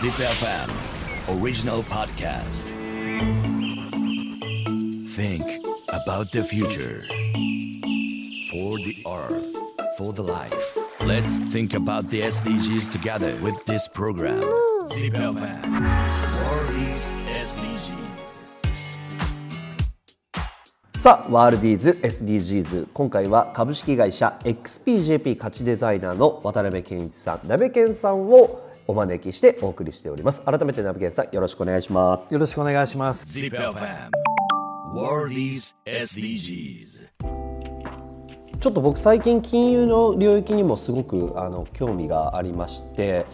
ZipFM Original Podcast Think about the future For the earth For the life Let's think about the SDGs together with this program ZipFM World is SDGs さあワールディーズ SDGs 今回は株式会社 XPJP 価値デザイナーの渡辺健一さん鍋健さんをお招きしてお送りしております。改めて鍋健さんよろしくお願いします。よろしくお願いします。ZipFM World is SDGs ちょっと僕最近金融の領域にもすごくあの興味がありまして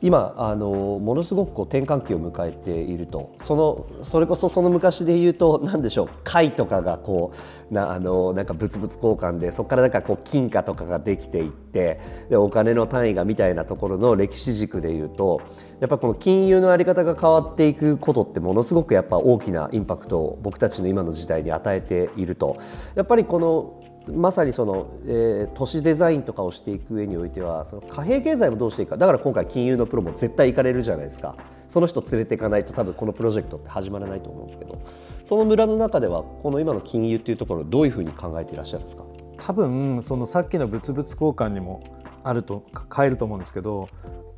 今あのものすごくこう転換期を迎えていると。そのそれこそその昔で言うと何でしょう貝とかがこうなあのなんか物々交換でそこからなんかこう金貨とかができていってでお金の単位がみたいなところの歴史軸で言うとやっぱこの金融の在り方が変わっていくことってものすごくやっぱ大きなインパクトを僕たちの今の時代に与えていると。やっぱりこのまさにその、えー都市デザインとかをしていく上においてはその貨幣経済もどうしていくか。だから今回金融のプロも絶対行かれるじゃないですか。その人連れていかないと多分このプロジェクトって始まらないと思うんですけど。その村の中ではこの今の金融っていうところをどういうふうに考えていらっしゃるんですか？多分そのさっきの物々交換にもあると変えると思うんですけど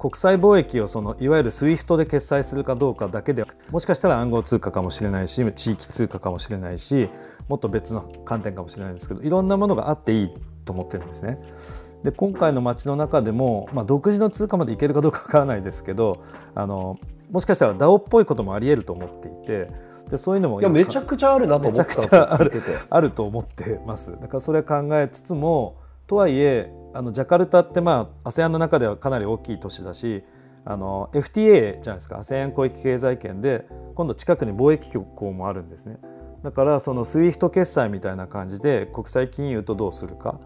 国際貿易をそのいわゆる SWIFT で決済するかどうかだけではもしかしたら暗号通貨かもしれないし地域通貨かもしれないしもっと別の観点かもしれないんですけどいろんなものがあっていいと思ってるんですね。で今回の街の中でも、まあ、独自の通貨までいけるかどうかわからないですけどあのもしかしたら DAO っぽいこともありえると思っていてでそういうのもいやめちゃくちゃあるなと思ったんですよめちゃくちゃあるあると思ってますだからそれは考えつつもとはいえあのジャカルタってまあ ASEAN の中ではかなり大きい都市だしあの FTA じゃないですか。ASEAN 広域経済圏で今度近くに貿易局もあるんですね。だからその SWIFT 決済みたいな感じで国際金融とどうするか。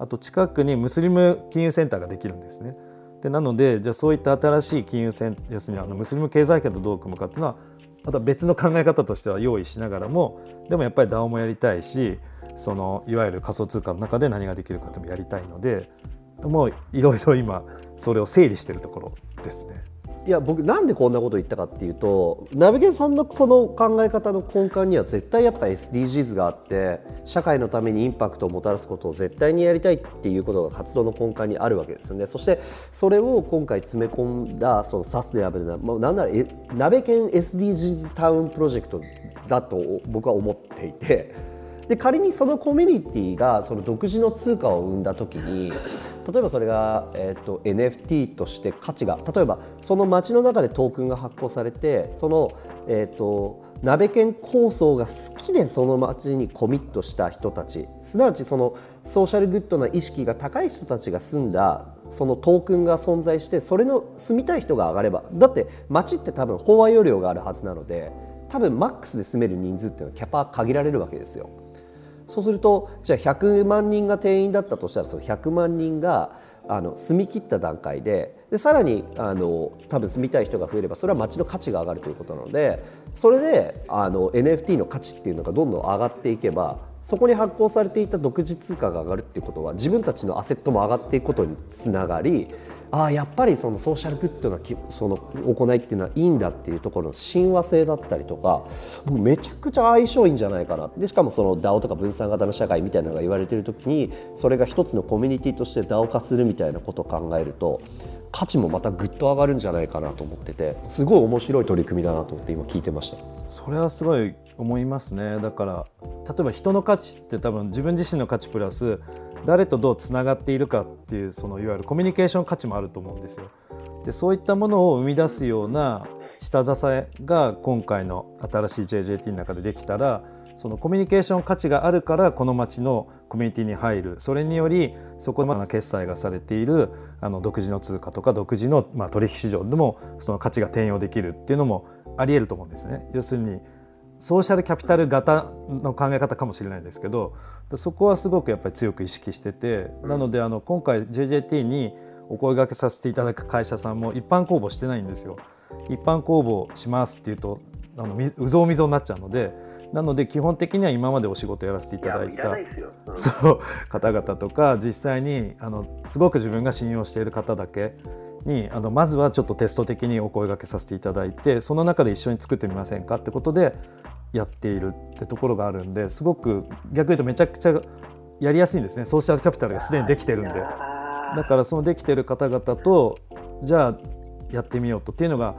あと近くにムスリム金融センターができるんですね。でなのでじゃあそういった新しい金融セン要するにあのムスリム経済圏とどう組むかっていうのはまた別の考え方としては用意しながらもでもやっぱり DAO もやりたいしそのいわゆる仮想通貨の中で何ができるかっていうのもやりたいのでもういろいろ今それを整理しているところですね。いや僕なんでこんなこと言ったかっていうとナビゲンさんのその考え方の根幹には絶対やっぱ SDGs があって社会のためにインパクトをもたらすことを絶対にやりたいっていうことが活動の根幹にあるわけですよねそしてそれを今回詰め込んだそのサステナブルな、まあ、なんならえナベケン SDGs タウンプロジェクトだと僕は思っていて。で仮にそのコミュニティがその独自の通貨を生んだ時に例えばそれが、えー、と NFT として価値が例えばその街の中でトークンが発行されてその、えー、と鍋県構想が好きでその街にコミットした人たちすなわちそのソーシャルグッドな意識が高い人たちが住んだそのトークンが存在してそれの住みたい人が上がればだって街って多分飽和容量があるはずなので多分マックスで住める人数っていうのはキャパ限られるわけですよ。そうするとじゃあ100万人が定員だったとしたらその100万人があの住み切った段階ででさらにあの多分住みたい人が増えればそれは街の価値が上がるということなのでそれであの NFT の価値っていうのがどんどん上がっていけばそこに発行されていた独自通貨が上がるっていうことは自分たちのアセットも上がっていくことにつながりああやっぱりそのソーシャルグッドなきその行いっていうのはいいんだっていうところの親和性だったりとか僕めちゃくちゃ相性いいんじゃないかなでしかもその DAO とか分散型の社会みたいなのが言われてる時にそれが一つのコミュニティとして DAO 化するみたいなことを考えると価値もまたぐっと上がるんじゃないかなと思っててすごい面白い取り組みだなと思って今聞いてました。それはすごい思いますねだから例えば人の価値って多分自分自身の価値プラス誰とどうつながっているかっていうそのいわゆるコミュニケーション価値もあると思うんですよ。でそういったものを生み出すような下支えが今回の新しい JJT の中でできたらそのコミュニケーション価値があるからこの町のコミュニティに入るそれによりそこまで決済がされているあの独自の通貨とか独自のまあ取引市場でもその価値が転用できるっていうのもありえると思うんですね。要するにソーシャルキャピタル型の考え方かもしれないですけどそこはすごくやっぱり強く意識しててなのであの今回 JJT にお声掛けさせていただく会社さんも一般公募してないんですよ。一般公募しますっていうとあのみうぞうみぞうになっちゃうのでなので基本的には今までお仕事やらせていただいたそう方々とか実際にあのすごく自分が信用している方だけにあのまずはちょっとテスト的にお声がけさせていただいてその中で一緒に作ってみませんかってことでやっているってところがあるんですごく逆に言うとめちゃくちゃやりやすいんですね。ソーシャルキャピタルがすでにできてるんで。だからそのできてる方々とじゃあやってみようとっていうのが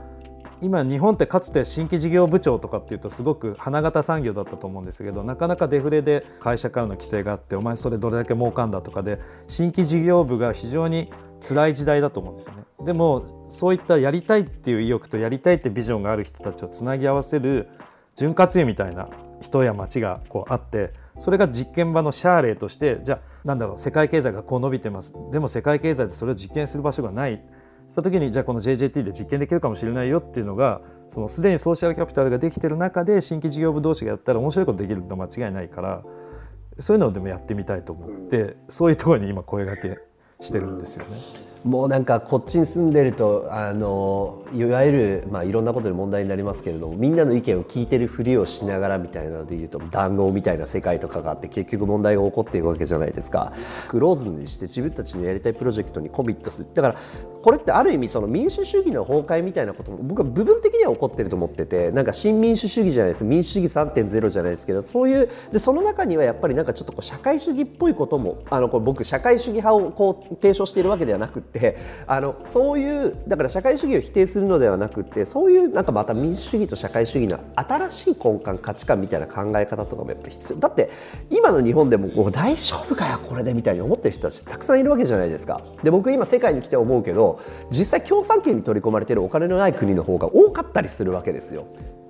今日本ってかつて新規事業部長とかっていうとすごく花形産業だったと思うんですけどなかなかデフレで会社からの規制があってお前それどれだけ儲かんだとかで新規事業部が非常に辛い時代だと思うんですよね。でもそういったやりたいっていう意欲とやりたいってビジョンがある人たちをつなぎ合わせる潤滑油みたいな人や町がこうあってそれが実験場のシャーレーとしてじゃあなんだろう世界経済がこう伸びてますでも世界経済でそれを実験する場所がないした時にじゃあこの JJT で実験できるかもしれないよっていうのがそのすでにソーシャルキャピタルができてる中で新規事業部同士がやったら面白いことできるの間違いないからそういうのをでもやってみたいと思ってそういうところに今声がけしてるんですよね。もうなんかこっちに住んでるとあのいわゆる、まあ、いろんなことで問題になりますけれどもみんなの意見を聞いてるふりをしながらみたいなので言うと談合みたいな世界とかがあって結局問題が起こっていくわけじゃないですか。クローズにして自分たちのやりたいプロジェクトにコミットする。だからこれってある意味その民主主義の崩壊みたいなことも僕は部分的には起こってると思っててなんか新民主主義じゃないです民主主義3.0じゃないですけどそういうでその中にはやっぱりなんかちょっとこう社会主義っぽいこともあのこれ僕社会主義派をこう提唱しているわけではなくてってあのそういうだから社会主義を否定するのではなくてそういうなんかまた民主主義と社会主義の新しい根幹価値観みたいな考え方とかもやっぱ必要だって今の日本でもこう大丈夫かよこれでみたいに思ってる人たちたくさんいるわけじゃないですかで僕今世界に来て思うけど実際共産圏に取り込まれてるお金のない国の方が多かったりするわけですよ。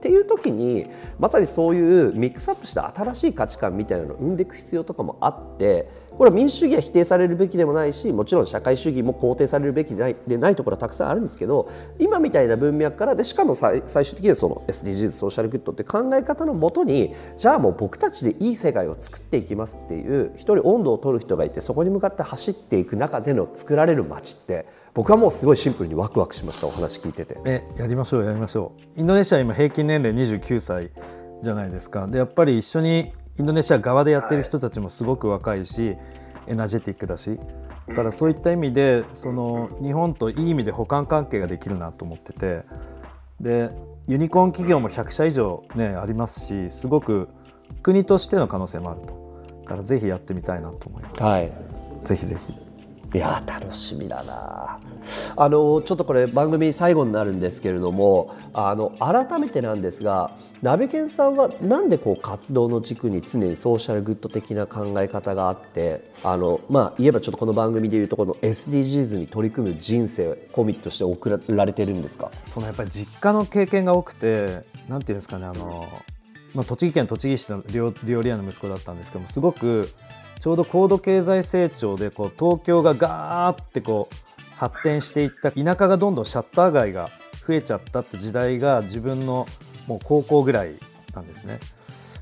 っていう時にまさにそういうミックスアップした新しい価値観みたいなのを生んでいく必要とかもあってこれは民主主義は否定されるべきでもないしもちろん社会主義も肯定されるべきでないでないところはたくさんあるんですけど今みたいな文脈からでしかも最終的にはその SDGs ソーシャルグッドって考え方のもとにじゃあもう僕たちでいい世界を作っていきますっていう一人温度を取る人がいてそこに向かって走っていく中での作られる街って僕はもうすごいシンプルにワクワクしましたお話聞いてて。えやりましょうやりましょう。インドネシア今平均年齢29歳じゃないですか。でやっぱり一緒にインドネシア側でやってる人たちもすごく若いしエナジェティックだし。だからそういった意味でその日本といい意味で補完関係ができるなと思ってて。でユニコーン企業も100社以上、ね、ありますしすごく国としての可能性もあると。だからぜひやってみたいなと思います。はい。ぜひぜひいや楽しみだな。あのちょっとこれ番組最後になるんですけれどもあの改めてなんですが鍋健さんはなんでこう活動の軸に常にソーシャルグッド的な考え方があってあの、まあ、言えばちょっとこの番組でいうとこの SDGs に取り組む人生コミットして送られてるんですか？そのやっぱり実家の経験が多くてなんていうんですかねあの、まあ、栃木県栃木市の料料理屋の息子だったんですけどもすごくちょうど高度経済成長でこう東京がガーってこう発展していった田舎がどんどんシャッター街が増えちゃったって時代が自分のもう高校ぐらいなんですね。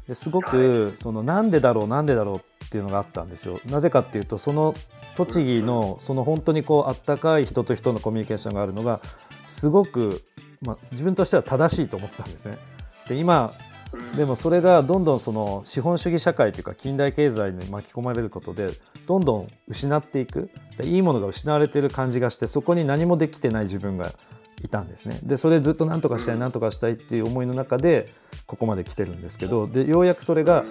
ですごくそのなんでだろうなんでだろうっていうのがあったんですよ。なぜかっていうとその栃木のその本当にこうあったかい人と人のコミュニケーションがあるのがすごく、まあ、自分としては正しいと思ってたんですね。で今でもそれがどんどんその資本主義社会というか近代経済に巻き込まれることでどんどん失っていく。いいものが失われている感じがしてそこに何もできてない自分がいたんですね。でそれずっと何とかしたい何とかしたいっていう思いの中でここまで来てるんですけどでようやくそれが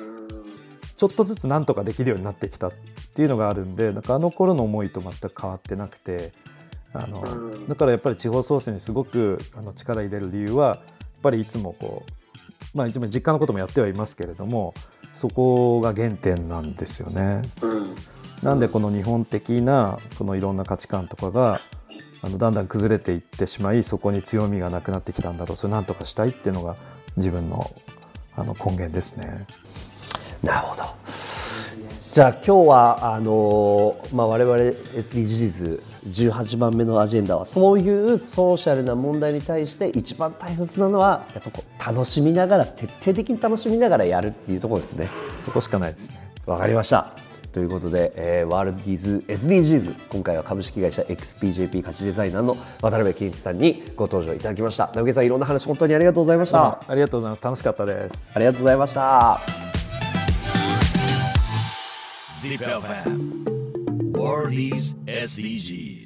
ちょっとずつ何とかできるようになってきたっていうのがあるんでなんかあの頃の思いと全く変わってなくてあのだからやっぱり地方創生にすごくあの力入れる理由はやっぱりいつもこうまあ、実家のこともやってはいますけれどもそこが原点なんですよね。なんでこの日本的なこのいろんな価値観とかがあのだんだん崩れていってしまいそこに強みがなくなってきたんだろうそれなんとかしたいっていうのが自分のあの根源ですね。なるほどじゃあ今日はあのー、まあ、我々 SDGs18 番目のアジェンダはそういうソーシャルな問題に対して一番大切なのはやっぱこう楽しみながら徹底的に楽しみながらやるっていうところですね。そこしかないですね。わかりました。ということで、えー、ワールドディーズ SDGs 今回は株式会社 XPJP 価値デザイナーの渡辺健一さんにご登場いただきました。直木さんいろんな話本当にありがとうございました。ありがとうございます楽しかったです。ありがとうございました。ZIPFM toward these SDGs.